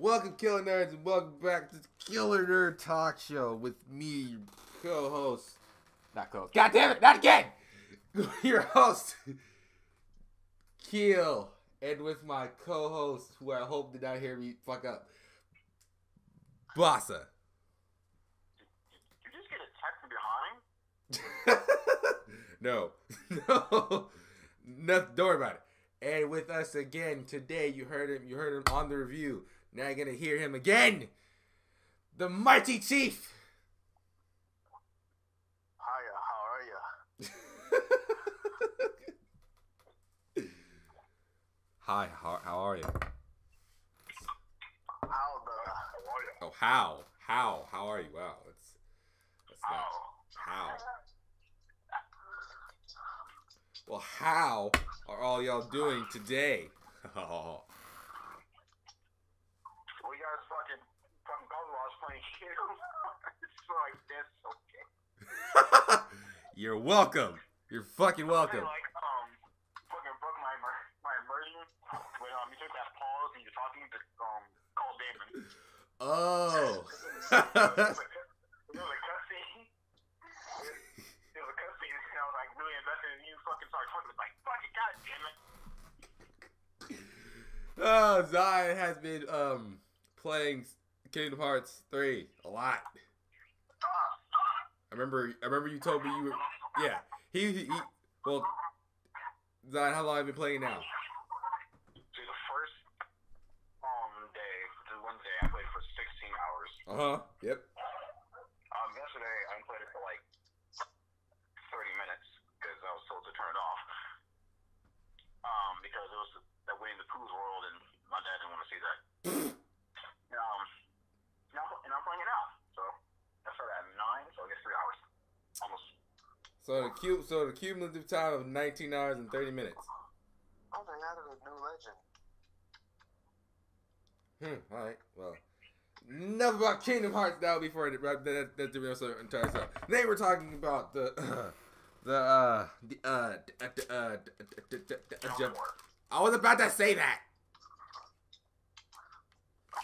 Welcome, Killer Nerds, and welcome back to the Killer Nerd Talk Show with me, co-host. Not co-host. God damn it! Not again. your host, Keel, and with my co-host, who I hope did not hear me fuck up, Bossa. Did you just get a text from behind? no, no, no, don't worry about it. And with us again today, you heard him. You heard him on the review. Now you're gonna hear him again. The mighty chief. Hiya, how are ya? Hi, how, how are you? How the? How are ya? Oh, how, how, how are you? Wow, that's that's How? nice. How? Well, how are all y'all doing today? Oh, We guys fucking fucking puzzle I was you. it's like this, okay. You're welcome. You're fucking I welcome. like um fucking broke my immer- my immersion when um you took that pause and you're talking to um Damon. Oh. There was a cutscene. There was a cutscene and I was like really invested and you fucking started talking like fucking god damn it. oh, Zion has been um playing Kingdom Hearts 3 a lot. I remember I remember you told me you were yeah. He, he, he well Zion, how long have you been playing now? See, the first um day, the one day I played for 16 hours. Uh-huh. Yep. Um, yesterday I played it for like 30 minutes because I was told to turn it off. Um, because it was that Winnie the Pooh's world and my dad didn't want to see that. um, now, and I'm playing it now. So I started at 9, so I guess 3 hours. Almost. So the cu- so the cumulative time of 19 hours and 30 minutes. Oh, they added a new legend. Hmm. All right. Well, enough about Kingdom Hearts now. Before it, that, that, that's the the entire stuff. Today we're talking about the the uh the uh d- uh, d- uh d- jump. I was about to say that.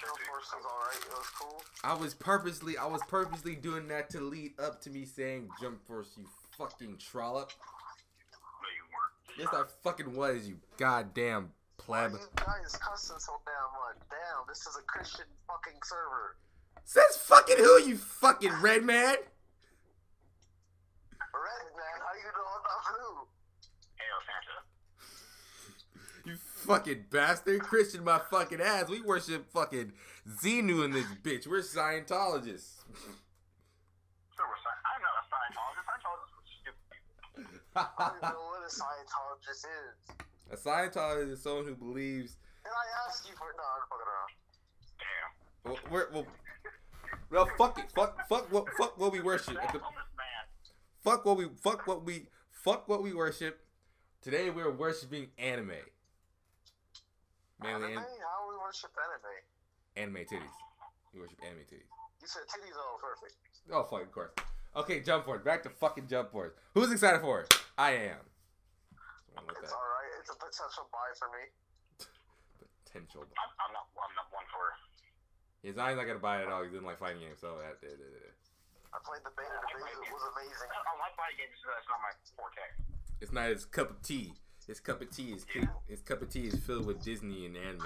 Jump Force was alright. It was cool. I was purposely I was purposely doing that to lead up to me saying Jump Force, you fucking trollop. No, you weren't. Yes, I fucking was, you goddamn pleb. You guys cussing so damn much. Damn, this is a Christian fucking server. Says fucking who, you fucking red man? Red man, how you know about who? Hail Santa. You fucking bastard. Christian my fucking ass. We worship fucking Xenu in this bitch. We're Scientologists. So we're Sci- I'm not a Scientologist. Scientologists are stupid people. I don't even know what a Scientologist is. A Scientologist is someone who believes. Did I ask you for? No, I'm fucking around. Damn. Well, we're, well, well, fuck it. Fuck, fuck what, fuck what we worship. The- fuck what we, fuck what we, fuck what we worship. Today we're worshiping anime. Mainly Anime? an, How we worship anime? anime titties. We worship anime titties. You said titties. Oh, perfect. Oh, fuck, of course. Okay, Jump Force. Back to fucking Jump Force. Who's excited for it? I am. It's that alright. It's a potential buy for me. potential. I'm, I'm not. I'm not one for. His eyes not gonna buy it at all. He didn't like fighting games, so that. that- that- that- I played the beta. The beta was amazing. I like fighting games, so that's not my forte. It's not his cup of tea. His cup of tea is Yeah. his cup of tea is filled with Disney and anime.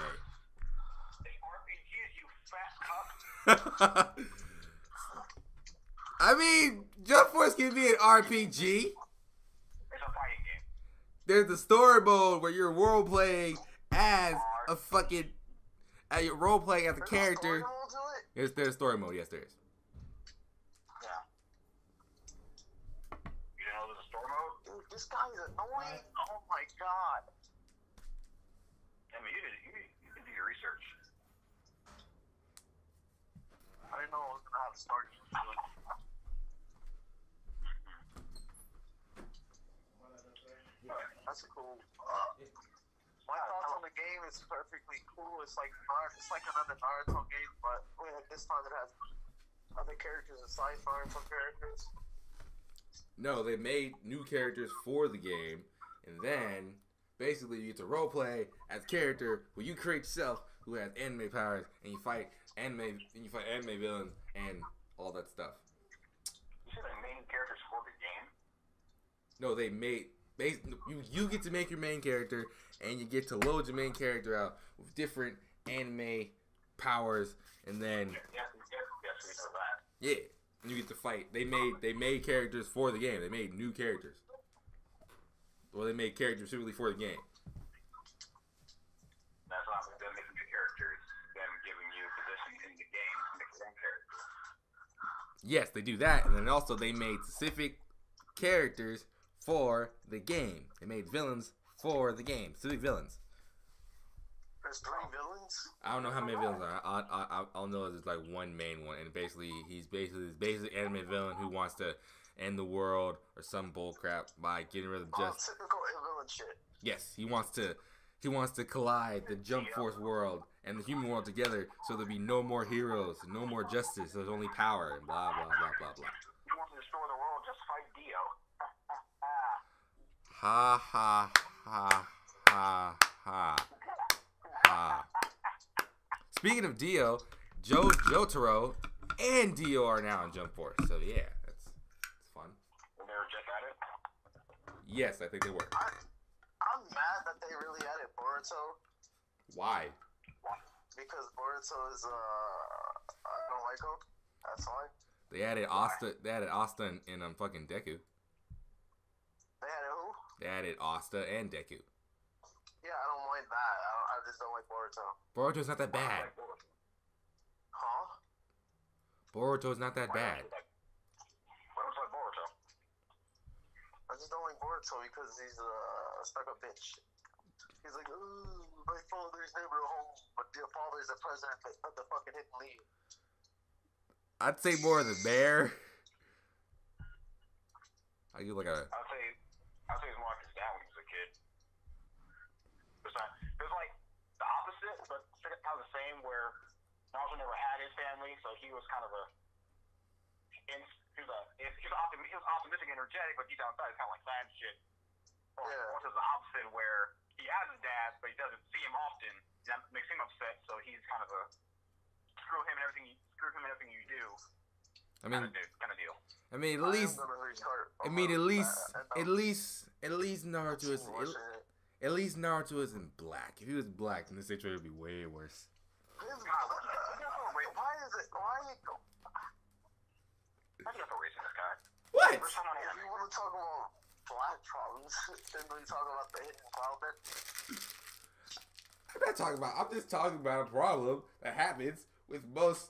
Hey, RPGs, you fat cup. I mean, Jump Force can be an RPG. It's a fighting game. There's the story mode where you're role playing as a fucking. Uh, you're role playing as a There's character. story mode to it? There's there's story mode. Yes, there is. Yeah. You didn't know there's a story mode? Dude, this guy is annoying. Oh my god. I mean, you did, you, you did do your research. I didn't know I was gonna have to start. That's cool. My thoughts on the game is perfectly cool. It's like Nar- it's like another Naruto game, but well, this time it has other characters aside from some characters. No, they made new characters for the game, and then basically you get to role play as character where you create yourself who has anime powers, and you fight anime, and you fight anime villains, and all that stuff. You said the main characters for the game. No, they made you you get to make your main character, and you get to load your main character out with different anime powers, and then yeah, you get to fight. They made they made characters for the game. They made new characters. Well, they made characters specifically for the game. That's not them making new characters, them giving you positions in the game to make your own character. Yes, they do that, and then also they made specific characters for the game. They made villains for the game, specific villains. There's three villains. I don't know how many villains are. I, I, I, I'll know there's like one main one, and basically he's basically this basic anime villain who wants to end the world or some bullcrap by getting rid of Oh, just. typical villain shit. Yes, he wants to. He wants to collide the Jump Force world and the human world together, so there'll be no more heroes, no more justice. There's only power and blah blah blah blah blah. You want to destroy the world, just fight Dio. Ha ha ha ha ha ha. Speaking of Dio, Joe Jotaro and Dio are now in Jump Force. So yeah, that's it's fun. and they were just at it. Yes, I think they were. I, I'm mad that they really added Boruto Why? because Boruto is uh I don't like him. That's why They added Asta. They added Asta in, in um fucking Deku. they added who? They added Asta and Deku. Yeah, I don't mind that. I, I just don't like Boruto. Boruto's not that bad. Huh? Boruto's not that bad. What was like Boruto? I just don't like Boruto because he's a stuck up bitch. He's like, ooh, my father's never home, but your father's the president of the fucking Hidden League. I'd say more the bear. I give like a I'd say, I'd say it's more like his dad when he was a kid. It's not, it was like the opposite, but kind of the same. Where Naruto never had his family, so he was kind of a, in, he was a, he was, optim, he was optimistic, and energetic, but deep down inside, he's kind of like sad shit. Or, Yeah. or it's the opposite, where he has his dad, but he doesn't see him often. That makes him upset, so he's kind of a screw him and everything. You, screw him and everything you do. I kind mean of, kind of deal. I mean at least I mean at least at least at least Naruto is I'm watching it. at least Naruto isn't black. If he was black, then the situation would be way worse. Why is it? Why? How do you have this guy? What? If you want to talk about black problems, then we talk about the hidden problem. I'm not talking about. I'm just talking about a problem that happens with most.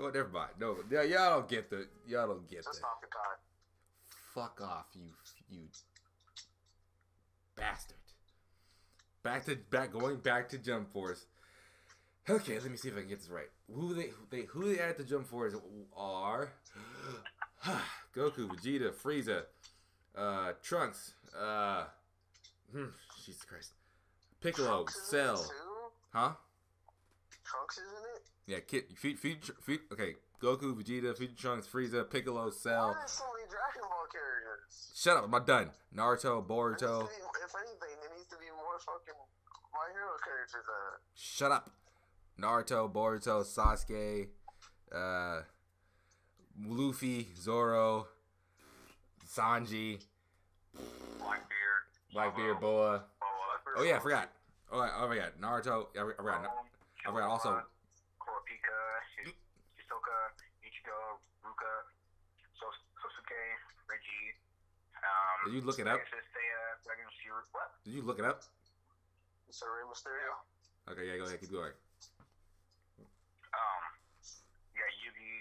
Oh, never mind. No, yeah, y'all don't get the. Y'all don't get Just the. off the time. Fuck off, you you bastard. Back to back going back to Jump Force. Okay, let me see if I can get this right. Who they who they who they add to Jump Force are Goku, Vegeta, Frieza, uh, Trunks, uh, hmm, Jesus Christ, Piccolo, Trunks is in it Cell, huh? Trunks is in it. Yeah, Kid, feed, feed, feed, okay, Goku, Vegeta, Future Trunks, Frieza, Piccolo, Cell. Why are so many Dragon Ball characters? Shut up, I'm not done. Naruto, There needs Boruto. to be- If anything, there needs to be more fucking My Hero characters in it. Shut up. Naruto, Boruto, Sasuke, uh, Luffy, Zoro, Sanji, Blackbeard. Blackbeard, Boa. Boa. Oh yeah, I forgot. Oh, I, oh, I forgot. Naruto. I, I forgot. I forgot also. Ichigo, Ruka, Sos- Sosuke, Reggie. Um, Did you look it up? Pegasus, Dragon Shield. What? Did you look it up? So Rey Mysterio. Okay, yeah, go ahead. Keep going. Um, you got Yugi,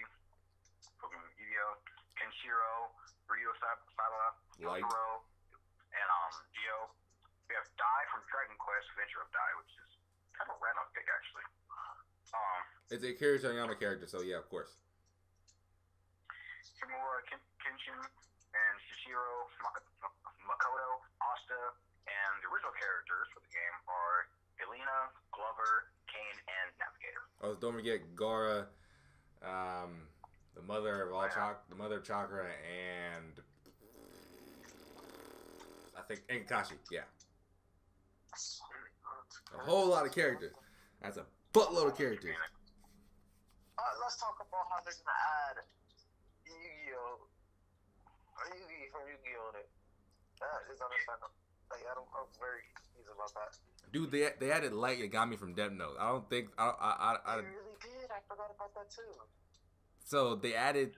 fucking Yu-Gi-Oh, Kenshiro, Ryo Sa- Saba, Light. Yotaro, and um, Dio. We have Dai from Dragon Quest, Adventure of Dai, which is kind of a random pick actually. Um, It's a Akira Toriyama character, so yeah, of course. Kimura, Kenshin, and Shishiro, Mak- Makoto, Asta, and the original characters for the game are Elena, Glover, Kane, and Navigator. Oh, don't forget Gora, um, the mother of all chak, the mother of chakra, and I think and Kakashi. Yeah, a whole lot of characters. That's a buttload of characters. Uh, let's talk about how they're gonna add Yu-Gi-Oh! From Yu-Gi-Oh! in it. That is understandable. Like, I don't, I'm very confused about that. Dude, they they added light that got me from Death Note. I don't think I I I, I They really did. I forgot about that too. so they added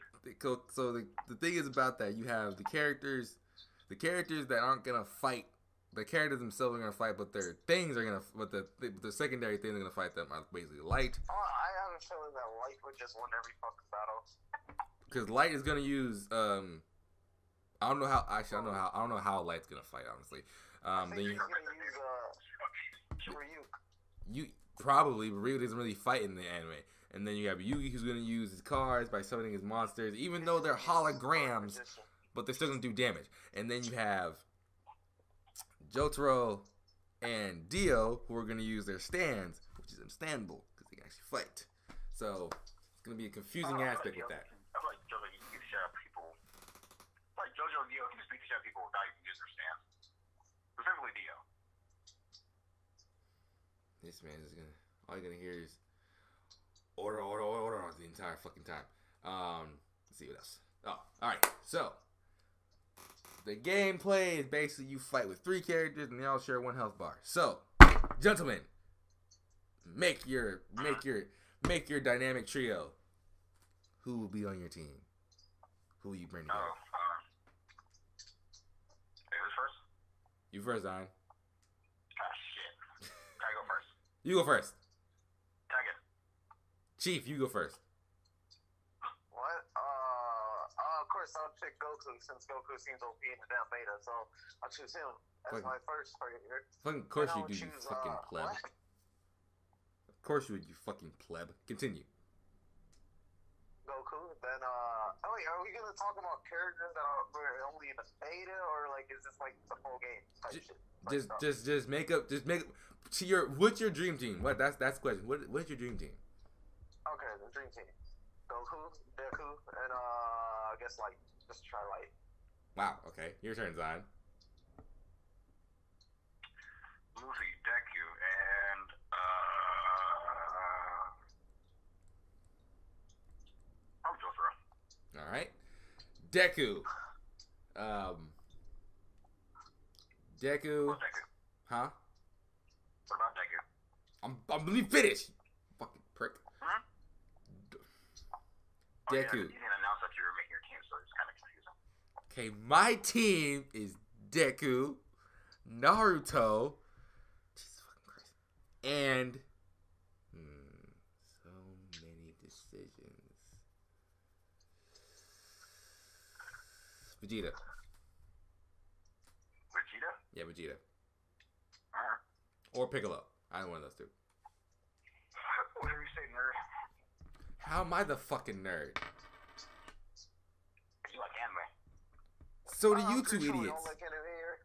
so the the thing is about that you have the characters the characters that aren't gonna fight the characters themselves are gonna fight but their things are gonna but the the, secondary things are gonna fight them are basically light Oh, I have a feeling that Light would just win every fucking battle. Because light is gonna use um I don't know how actually I don't know how I don't know how light's gonna fight honestly um then you use uh, you probably but Ryu doesn't really fight in the anime and then you have Yugi who's gonna use his cards by summoning his monsters even though they're holograms but they're still gonna do damage. And then you have Jotaro and Dio who are gonna use their stands, which is understandable because they can actually fight. So it's gonna be a confusing aspect with that. I feel like JoJo can beat the shit out of people. Like JoJo Dio can just beat the shit out of people without even using their stands. Specifically Dio. This man is gonna all you're gonna hear is order, order, order, order the entire fucking time. Um, let's see what else. Oh, all right. So the gameplay is basically you fight with three characters and they all share one health bar. So, gentlemen, make your make your make your dynamic trio. Who will be on your team? Who will you bring Oh, together? uh, hey, who's first? You first, Zion. Ah, shit. Gotta go first. You go first. Tegan. Chief, you go first. What? Uh, uh, of course I'll pick Goku since Goku seems OP in the damn beta, so I'll choose him as Fucking- my first target here. Fucking of course you I'll do, you choose, fucking uh, pleb. what? Of course you would, you fucking pleb. Continue. Goku. Then, uh, oh wait, are we gonna talk about characters that are were only in the beta, or like is this like the full game type Ju- shit? Like, Just, just, just make up. Just make. To your, what's your dream team? What? That's that's the question. What, what's your dream team? okay, the dream team. Goku, Deku, and uh, I guess like just try like Wow. Okay, your turn, Zion. Luffy, Deku, and uh, I'm Jotaro. All right. Deku. Um. Deku. Deku? Huh? What about Deku? I'm. I'm. Let me finish. Fucking prick. Huh? D- Oh, yeah, Deku. you didn't announce that you were making your team, so it's kind of confusing. Okay, my team is Deku, Naruto, Jesus fucking Christ, and hmm, so many decisions. Vegeta, Vegeta? yeah, Vegeta, Alright. or Piccolo. Either one of those two. Whatever you say, nerd. How am I the fucking nerd? You like anime. So do Uh, you I'm two pretty sure idiots. Don't like anime here.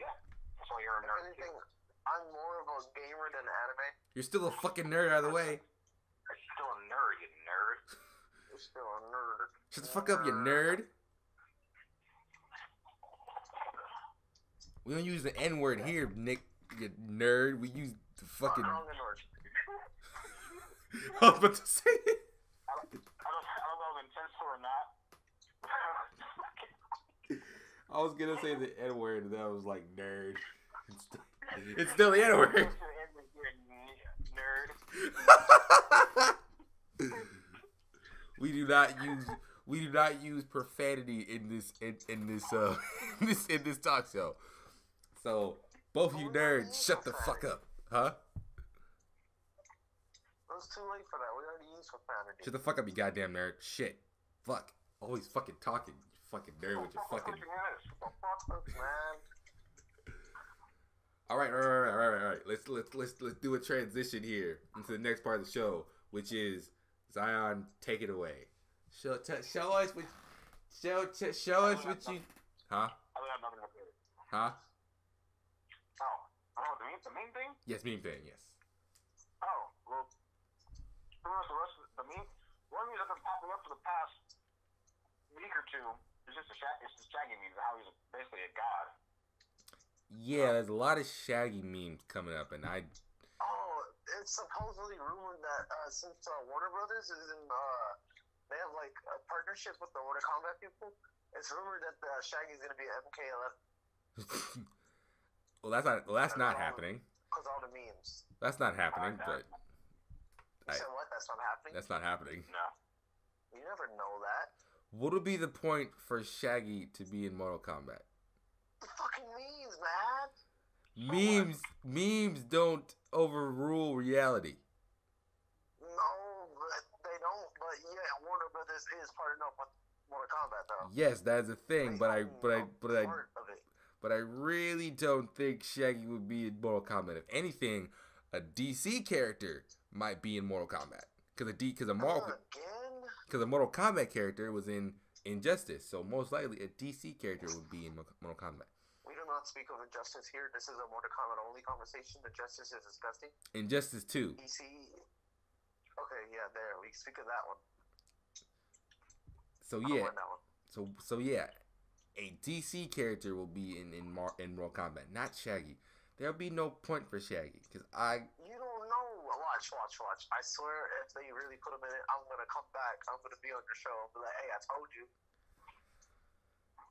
Yeah. That's why you're a nerd. anything, I'm more of a gamer than anime. You're still a fucking nerd either way. You're still a nerd, you nerd. You're still a nerd. Shut the fuck up, you nerd. We don't use the N word here, Nick. You nerd. We use the fucking. I'm. I was about to say it. I don't, I don't, I don't know if intentional or not. I was gonna say the N word, and then I was like nerd. It's still, it's still the N word. Nerd. we do not use we do not use profanity in this in, in this uh in this in this talk show. So both of you nerds, shut the fuck up, huh? It was too late for that. We already used profanity. Shut the fuck up, you goddamn nerd. Shit, fuck. Always fucking talking, you fucking nerd with your fucking. All right, all right, all right, all right, all right. Let's let's let's let's do a transition here into the next part of the show, which is Zion. Take it away. Show t- show us what show t- show us what you huh I don't have nothing to say. huh Oh, the main, the main thing? yes meme thing yes Oh, well, pretty much the rest of the, the main, one thing that's been popping up for the past week or two is just the Shag, it's the Shaggy meme, how he's basically a god. yeah. There's a lot of Shaggy memes coming up, and I Oh, it's supposedly rumored that uh, since uh, Warner Brothers is in, uh, they have like a partnership with the Mortal Kombat people. It's rumored that uh, Shaggy's gonna be MK11 well, that's not. Well, that's not happening. because all the memes. That's not happening. But You I- said what? That's not happening. that's not happening. No. You never know that. What would be the point for Shaggy to be in Mortal Kombat? The fucking memes, man. Memes, memes don't overrule reality. No, but they don't. But yeah, Warner Brothers is partnered up with Mortal Kombat though. Yes, that is a thing, They but I, but I, but I, part of it. But I really don't think Shaggy would be in Mortal Kombat. If anything, a DC character might be in Mortal Kombat because a D, because a Mortal, oh, because a Mortal Kombat character was in Injustice, so most likely a DC character would be in Mortal Kombat. We do not speak of injustice here. This is a Mortal Kombat only conversation. Injustice is disgusting. Injustice Two. DC. Okay, yeah, there. We speak of that one. So yeah, so so yeah, a DC character will be in in, Mar- in Mortal Kombat, not Shaggy. There'll be no point for Shaggy because I You don't know. Watch, watch, watch. I swear, if they really put him in it, I'm gonna come back. I'm gonna be on your show. and be like, hey, I told you.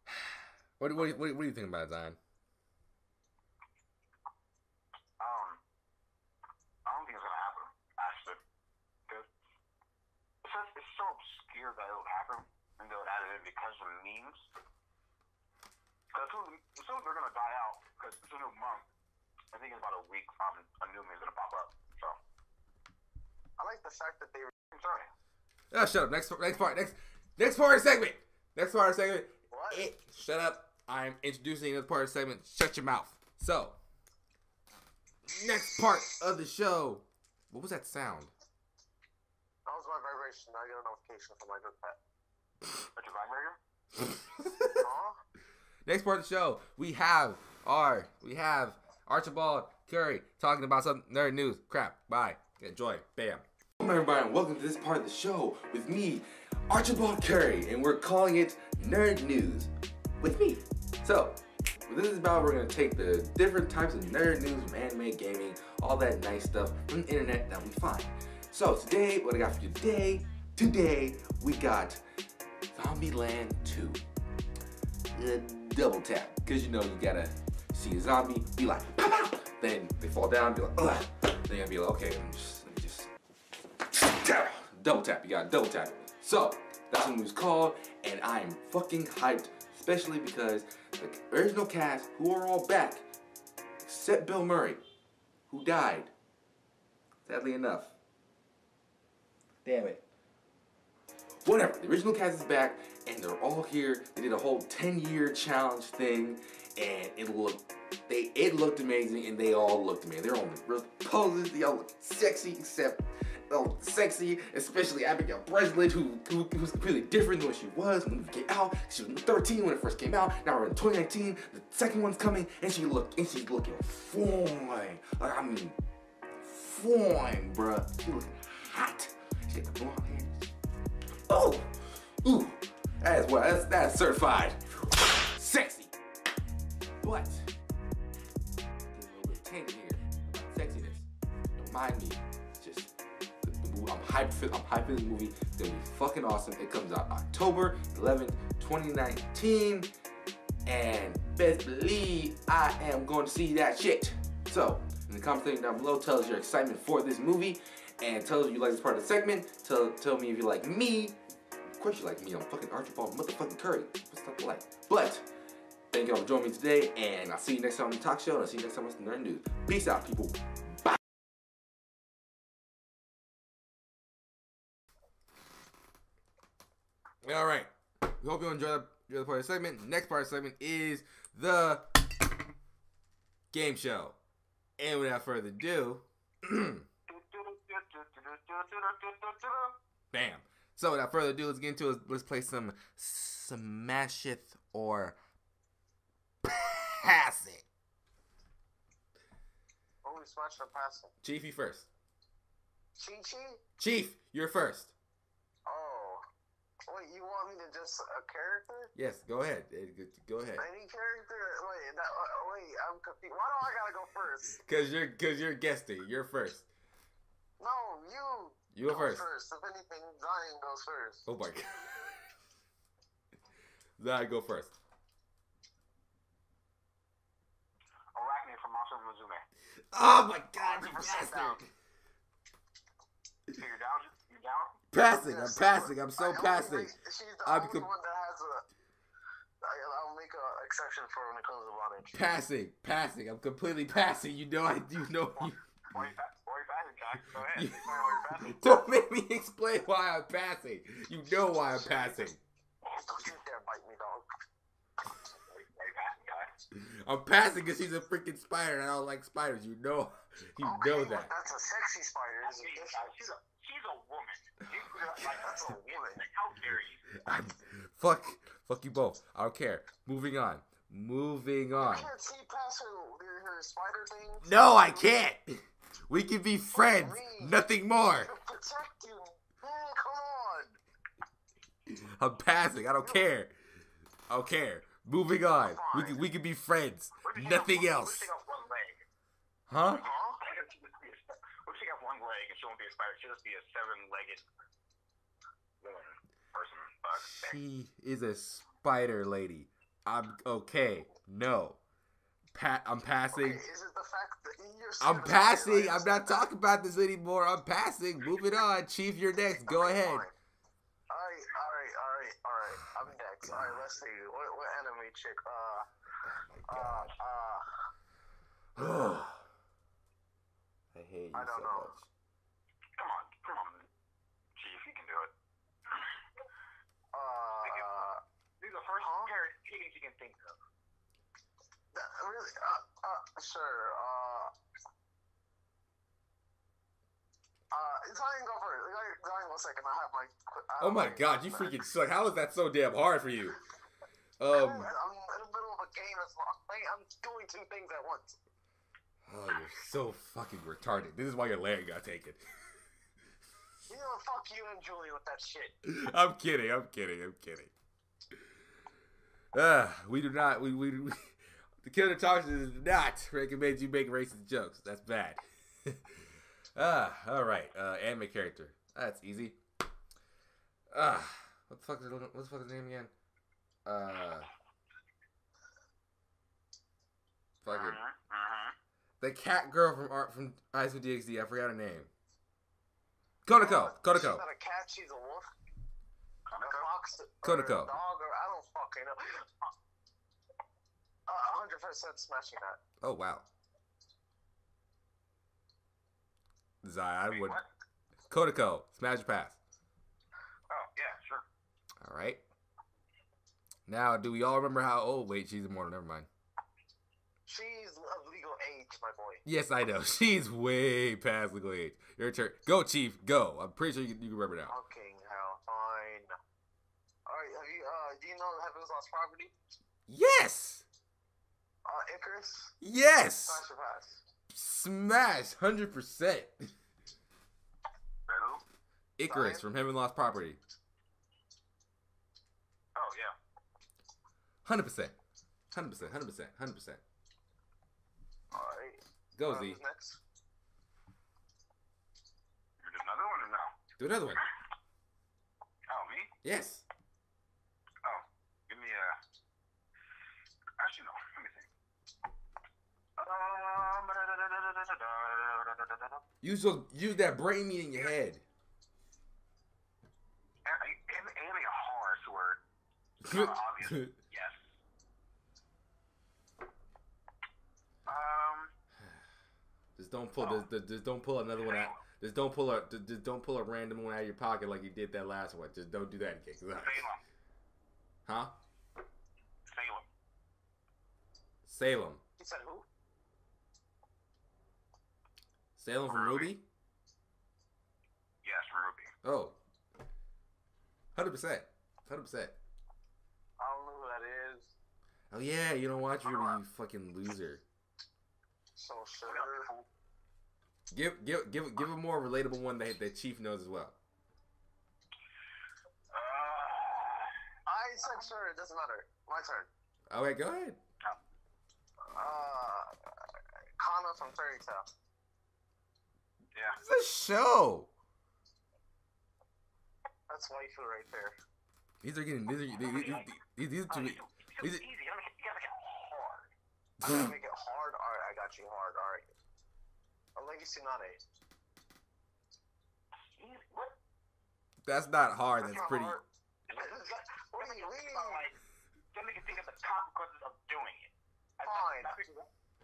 what what what, what do you think about it, Zion? Um, I don't think it's gonna happen. Actually, because it's, just, it's so obscure that it'll happen, and they'll add it in because of memes. Because soon, soon they're gonna die out, because it's a new month. I think in about a week, um, a new meme's gonna pop up. So, I like the fact that they. I'm sorry. Oh, shut up. Next next part. Next next part of the segment. Next part of the segment. What? Eh, shut up. I'm introducing this part of the segment. Shut your mouth. So, next part of the show. What was that sound? That was my vibration. I got a notification from my good pet. That's your vibrator? Huh? Next part of the show, we have our we have Archibald Curry talking about some nerd news. Crap. Bye. Enjoy. Bam. Welcome everybody, and welcome to this part of the show with me, Archibald Curry, and we're calling it Nerd News with me. So, this is about, we're gonna take the different types of nerd news from anime, gaming, all that nice stuff from the internet that we find. So today, what I got for you today, today we got Zombieland 2 uh, double tap because you know you gotta see a zombie, be like, pow, pow. then they fall down, be like, ugh. then you gotta be like, okay, me just, let me just tap, double tap. You gotta double tap. So that's what it was called, and I am fucking hyped, especially because the original cast, who are all back, except Bill Murray, who died, sadly enough. Damn it whatever. The original cast is back, and they're all here. They did a whole 10 year challenge thing, and it looked they it looked amazing, and they all looked amazing. They're all in real poses. They all look sexy, except oh, sexy, especially Abigail Breslin, who, who, who was completely different than what she was when it came out. She was 13 when it first came out. Now we're in 2019. The second one's coming, and she looked and she's looking fine. Like I mean, fine, bruh. She looking hot. She got the blonde hair. Oh, ooh, that's what that's that's certified sexy. But a little bit of here about sexiness. Don't mind me. Just the, the I'm hyped for I'm for this movie. It's gonna be fucking awesome. It comes out October 11th, 2019, and best believe I am going to see that shit. So in the comment section down below, tell us your excitement for this movie. And tell us if you like this part of the segment. Tell tell me if you like me. Course you like me. I'm fucking Archibald motherfucking Curry. What's not to like? But thank y'all for joining me today, and I'll see you next time on the talk show, and I'll see you next time on the Nerd News. Peace out, people. Bye. All right. We hope you enjoy the, enjoy the part of the segment. Next part of the segment is the game show. And without further ado, bam. So without further ado, let's get into it. Let's play some Smash It or Pass It. Oh, we smashed or passing. Chief, you first. Chi Chi? Chief, you're first. Oh. Wait, you want me to just a character? Yes, go ahead. Go- ahead. Any character? Wait, that, uh, wait, I'm confused. Why do I gotta go first? Cause you're cause you're guesting. You're first. No, You go first. First, if anything, Zion goes first. Oh my god. Zion, go first. Arachne from Monster Musume. Oh my god, you bastard! So you're down? You're down? Passing, I'm Yes, passing, I'm so only passing. make- She's the I'm only com- one that has a. I, I'll make an exception for when it comes to Vonage. Passing, passing, I'm completely passing. You know I you know you You, fa- why you passing, Jack? Go ahead. You- Explain why you're passing. don't make me explain why I'm passing. You know why I'm passing. Don't you dare bite me, dog. Why you- why you passing, guy? I'm passing because she's a freaking spider and I don't like spiders. You know you Okay, know that. That's a sexy spider. She's, a she's a woman. She's like That's a woman. How dare you? I'm, fuck fuck you both. I don't care. Moving on. Moving on. You can't see past her, her, her spider thing. No, I can't. We can be friends. Nothing more. Protect you. Man, come on. I'm passing. I don't care. I don't care. Moving on. We can we can be friends. What if she Nothing else. What if she got one leg? Huh? Huh? What if she got one leg and she won't be a spider? She'll just be a seven-legged woman person. Fuck. She is a spider lady. I'm okay. No. Pat I'm Okay, passing. is it the fact that you're I'm passing. I'm not talking about this anymore. I'm passing. Moving on. Chief, you're next. Go Okay, ahead. Alright, alright, alright, alright. I'm next. Alright, let's see. What, what anime chick? Uh, uh, uh. I hate you I don't so know. much. Come on, come on, Chief. You can do it. Uh, These are the first Huh? pair of titties you can think of. That- really? Uh, uh, sure. Uh, uh, go first. Zion go second. I have my. I have Oh my god, you freaking suck. How is that so damn hard for you? Um, I'm in the middle of a game. I'm. I'm doing two things at once. Oh, you're so fucking retarded. This is why your leg got taken. You know, fuck you and Julie with that shit. I'm kidding. I'm kidding. I'm kidding. Ah, we do not. We we, we the killer talks does not recommend you make racist jokes. That's bad. ah, all right. Uh, anime character. That's easy. Ah, what the fuck is what the fuck is his name again? Uh, fucking the cat girl from art from High School DxD. I forgot her name. Koneko. She's Koneko. not a cat. She's a wolf. Koneko? Koneko. Dog or I don't fucking know. Hundred percent smashing that. Oh wow. Zai, I Wait, would. what? Kodako, smash or pass. Oh, yeah, sure. All right. Now, do we all remember how? Oh wait, she's immortal. Never mind. She's of legal age, my boy. Yes, I know. She's way past legal age. Your turn. Go, Chief. Go. I'm pretty sure you, can- you can remember now. Fucking hell, fine. Alright, have you, uh, do you know Heaven's Lost Property? Yes. Uh, Icarus? Yes. Smash or pass? Smash. Hundred percent. Hello? Icarus from Heaven Lost Property. Oh, yeah. Hundred percent. Hundred percent. Hundred percent. Hundred percent. Alright. Go, uh, Z. next? You did another one or no? Do another one. Oh, me? Yes. Oh, give me a. Actually, no. Let me think. Um, Use those, use that brain meat in your head. Anime a horror sword. Kinda. Yes. Um. just don't pull. Just, just- just don't pull another one out. Just don't pull a. Just, just don't pull a random one out of your pocket like you did that last one. Just don't do that again. Salem. Huh? Salem. Salem. He said who? Salem from RWBY. Yes, RWBY. Oh. Hundred percent. Hundred percent. I don't know who that is. Oh yeah, you don't watch RWBY, you fucking loser. So sure. Give give give give a more relatable one that that Chief knows as well. Uh, I said sure, it doesn't matter. My turn. Okay, go ahead. Uh, Kana from Fairy Tail. Yeah. It's a show. That's waifu right there. These are getting these are these, these, these, these Oh, to me. it's so easy. You gotta make it, you gotta make it hard. I'm gonna make it hard. Alright, I got you hard. Alright. A legacy Nane. Easy. What? That's not hard. That's not pretty. hard. What do you mean? Like, don't make you think of the consequences of doing it. Fine.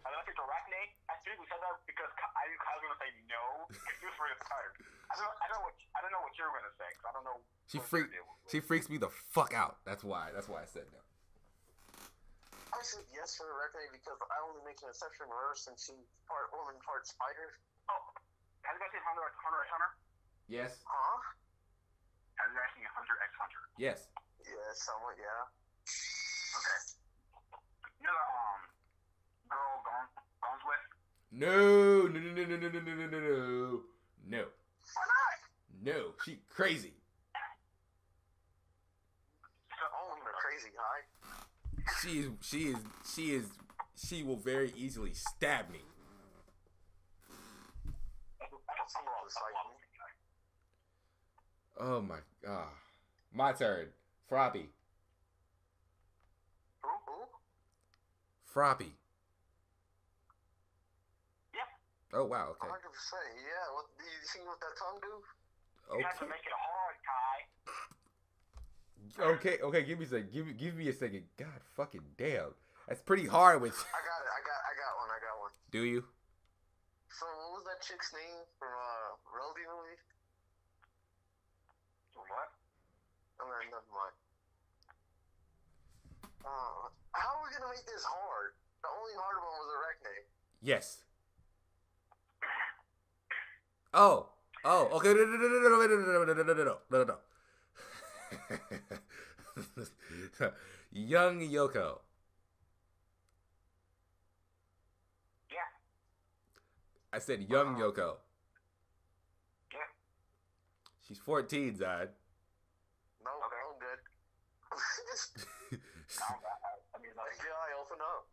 I don't think Arachne, I think we said that because Ka- I knew Kyle's gonna say no. He was really tired. I don't, I don't know what, I don't know what you're gonna say. 'cause I don't know. She what freaked. you're gonna do. She freaks me the fuck out. That's why. That's why I said no. I said yes for Arachne because I only make an exception for her since she's part woman, part spider. Oh, have you guys seen Hunter, Hunter x Hunter? Yes. Huh? Have you guys seen Hunter x Hunter? Yes. Yeah, somewhat, yeah. Okay. You know um girl Gone Gone's with? No. No. No. No. No. No. No. No. No. No. No. Why not? No. She crazy. Women crazy, hi. She is. She is. She is. She will very easily stab me. Oh my god. My turn. Froppy. Who? Froppy. Yeah. Oh wow. Okay. 100%. Yeah. What do you see what that tongue do? You have to Okay. make it hard, Kai. Okay. Okay. Give me a second. Give me. Give me a second. God fucking damn. That's pretty hard. With. I got it. I got. I got one. I got one. Do you? So what was that chick's name from uh Rosie movie? What? Oh, man, never mind. Uh, how are we gonna make this hard? The only hard one was Arachne. Yes. Oh. Oh. Okay. No. No. No. No. No. No. No. No. No. No. No. No. No. No. Young Yoko. Yeah. I said young Yoko. Yeah. She's 14, Zad. No, Okay. no good. Um, I, I mean, like, guy, open up.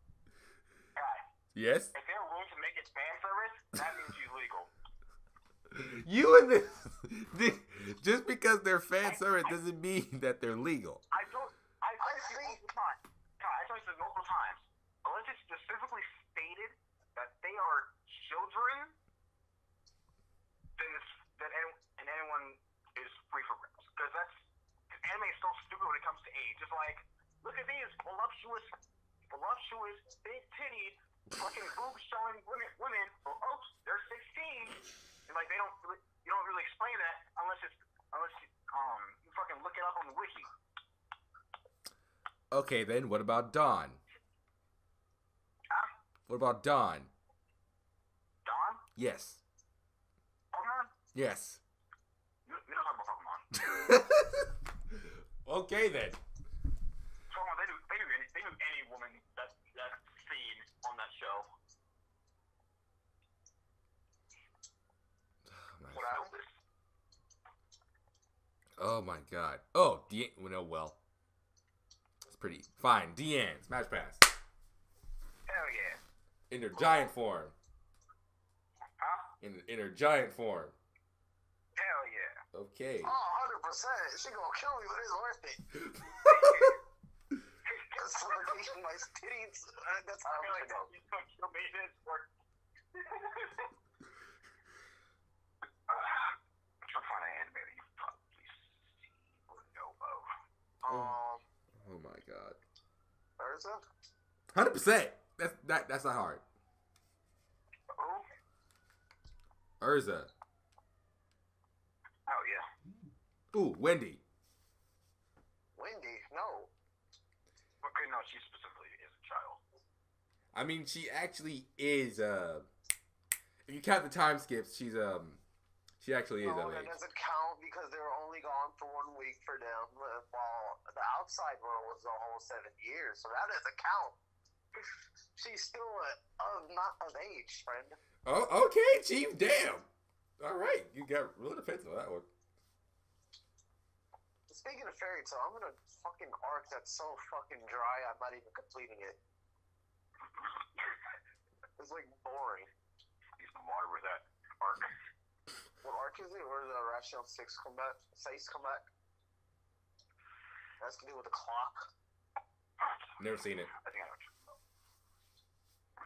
Kai, yes? if they're willing to make it fan service, that means she's legal. You and this. Just because they're fan service doesn't mean that they're legal. I don't. I, I I see think- multiple times. I told you this multiple times. Unless it's specifically stated that they are children, then it's then any, and anyone is free for grabs. Because that's cause anime is so stupid when it comes to age. It's like, look at these voluptuous, voluptuous, big titty, fucking boobs showing women. Women. Well, oops, they're 16. And like they don't. Really, you don't really explain that unless it's unless you, um you fucking look it up on the wiki. Okay, then what about Dawn? Huh? What about Dawn? Dawn? Yes. Pokemon? Yes. You, you don't talk about Pokemon. okay, then. Pokemon, they do, they do, any, they do any woman that that's seen on that show. Oh my, What happened? oh my god. Oh, De- well, no, well. It's pretty. Fine. Diane, Smash Pass. Hell yeah. In her giant form. Huh? In, in her giant form. Hell yeah. Okay. Oh, 100%. She gonna kill me, but it's worth it. That's suffocation my titties. Uh, That's I how feel I'm like gonna go. you took your bases or. I'm trying to find an anime that you probably see or know of. Um, God. Erza? Hundred percent. That's that. That's not hard. Oh, Erza. oh yeah. Ooh, Wendy. Wendy? No. Okay, no, she specifically is a child. I mean, she actually is. Uh, if you count the time skips, she's um, she actually is No, of that age. doesn't count because they were only gone for one week for them, uh, while the outside world was the whole seven years. So that doesn't count. She's still uh, of not of age, friend. Oh, okay, Chief. Damn. All right, you got real defensive on that one. Speaking of Fairy Tail, I'm gonna fucking arc that's so fucking dry. I'm not even completing it. It's like boring. Need some water with that arc. Is it? Where the Rational Six come back? Six come back? That's to do with the clock. Never seen it. I think I know what you're talking about.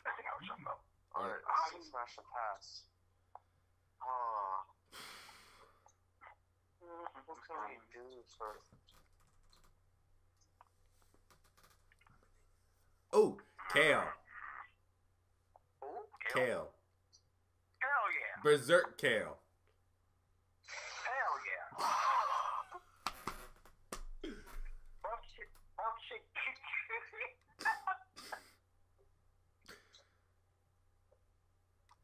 I think I know what you're talking about. Alright, how do smash the pass? Oh. What can we do for Oh, kale, oh, Who? kale, Hell yeah. berserk kale. Hell yeah. Fuck shit. Fuck shit.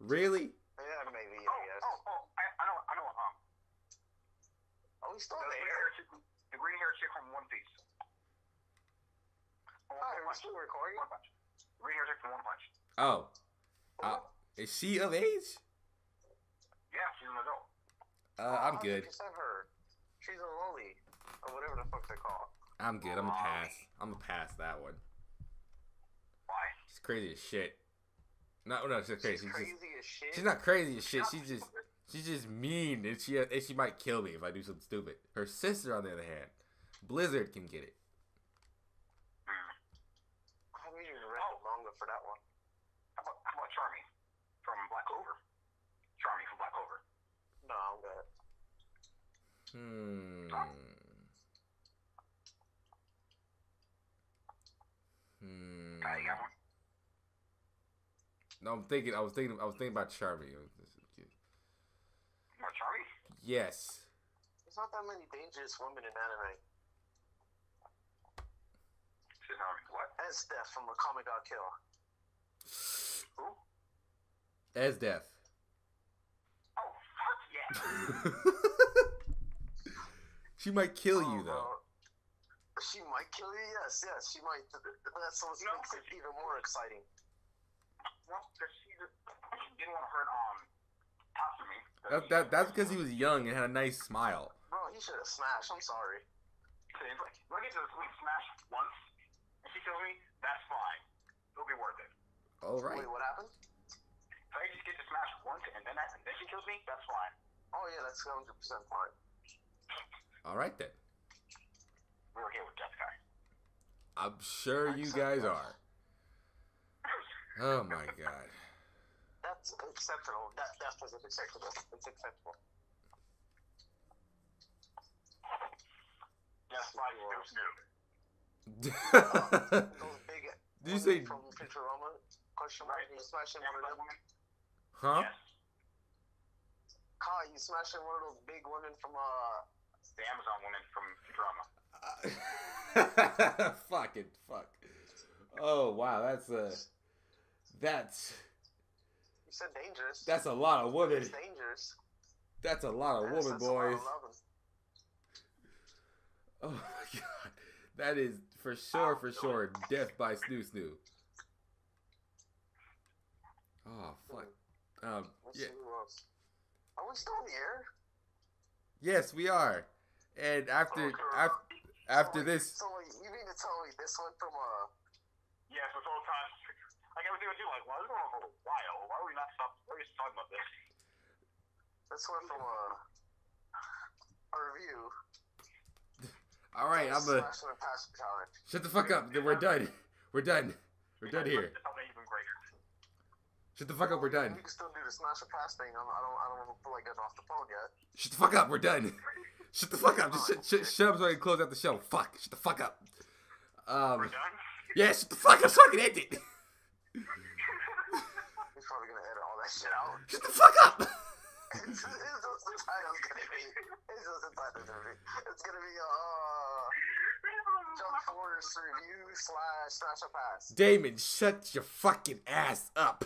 Really? Yeah, maybe, oh, I guess. oh, oh, I, I know, I know um, Oh, he's still the green there. hair chick, the green hair chick from One Piece. From Hi, we're Punch. still recording. One Punch. Green hair chick from One Punch. Oh, uh, is she of age? Yeah, she's an adult. Uh, I'm good. 100% her. She's a loli. Or whatever the fuck they're called. I'm good. I'm gonna pass. I'm gonna pass that one. Why? She's crazy as shit. No, no, she's crazy. She's She's, crazy just, as shit. she's not crazy as shit. She's just, she's just mean, and she, and she might kill me if I do something stupid. Her sister, on the other hand, Blizzard can get it. Hmm. I haven't even read the manga for that one. How about, how about Charmy from Black Clover? Charmy from Black Clover. No, I'm good. Hmm. Hmm. Ah, got one? No, I'm thinking. I was thinking. I was thinking about Charmy. You want Charmy? Yes. There's not that many dangerous women in anime. She's What? And Steph from Akame ga Kill. Who? Esdeath. Oh, fuck yeah. she might kill you Oh, though. bro. She might kill you? Yes, yes, she might. That's what No. makes it even more exciting. That, that that's because he was young and had a nice smile. Bro, he should have smashed. I'm sorry. So he's like, look at this, we smash once, and she kills me, that's fine. It'll be worth it. All right. Wait, what happened? If I just get to smash once, and then, I, and then she kills me, that's fine. Oh, yeah, that's 100% fine. All right then. We're okay with Death Guy. I'm sure you guys are. Oh my god. That's exceptional. That, that was acceptable. It's acceptable. Yes, my Snoop Snoop. Those big Did you say from Futurama? Question mark. You smashing one of them? huh? Yes. Kai, you smashing one of those big women from uh. The Amazon woman from Futurama. Fucking fuck. Oh wow, that's a that's You said dangerous. that's a lot of women. It's dangerous. That's a lot of Yes, women, that's a lot of boys. Oh my god, that is for sure, for sure, death by Snoo Snoo. Oh fuck. Um, Let's yeah, see who else. Are we still in the air? yes, we are. And after Oh, after after So, this, So you mean to tell me this one from uh? Yes, this whole time. Like everything with you, like, well, this going on for a while. Why are we not stop? Why are we just talking about this? This one from uh. A review. all right, I'm a Smashing and passing challenge. shut the fuck up. We're done. We're done. We're done here. It's something even greater. Shut the fuck up. We're done. We can still do the smash and pass thing. I'm, I don't. I don't feel like getting off the phone yet. Shut the fuck up. We're done. Shut the fuck up. Just shut, shut, shut up so I can close out the show. Fuck. Shut the fuck up. Um. We're done. Yeah. Shut the fuck up so I can end it. He's probably gonna edit all that shit out. Shut the fuck up. it's, it's just the title's gonna be. It's just the title's gonna be. It's gonna be uh. Jump Force review slash smash and pass. Damon, shut your fucking ass up.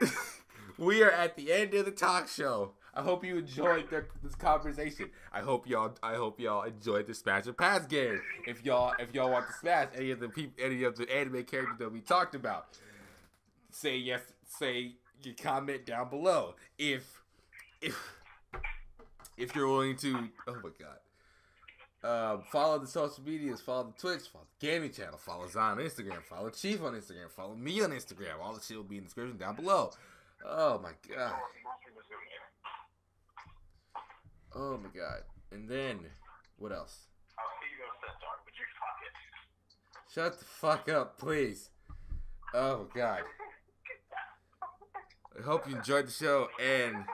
we are at the end of the talk show. I hope you enjoyed this conversation. I hope y'all. I hope y'all enjoyed the Smash and Pass game. If y'all, if y'all want to smash any of the any of the anime characters that we talked about, say yes. Say your comment down below. If, if, if you're willing to. Oh my god. Um, follow the social medias, follow the Twitch, follow the gaming channel, follow Zion on Instagram, follow Chief on Instagram, follow me on Instagram. All the shit will be in the description down below. Oh my god. Oh my god. And then what else? Shut the fuck up, please. Oh god. I hope you enjoyed the show and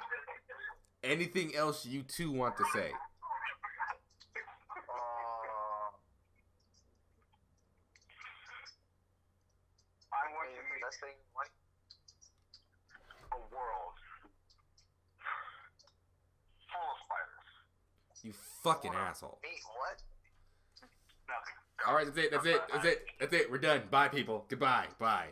anything else you two want to say. Uh, best thing You fucking asshole. Me, what? Nothing. Alright, that's it, that's it, that's it, that's it. We're done. Bye people. Goodbye. Bye.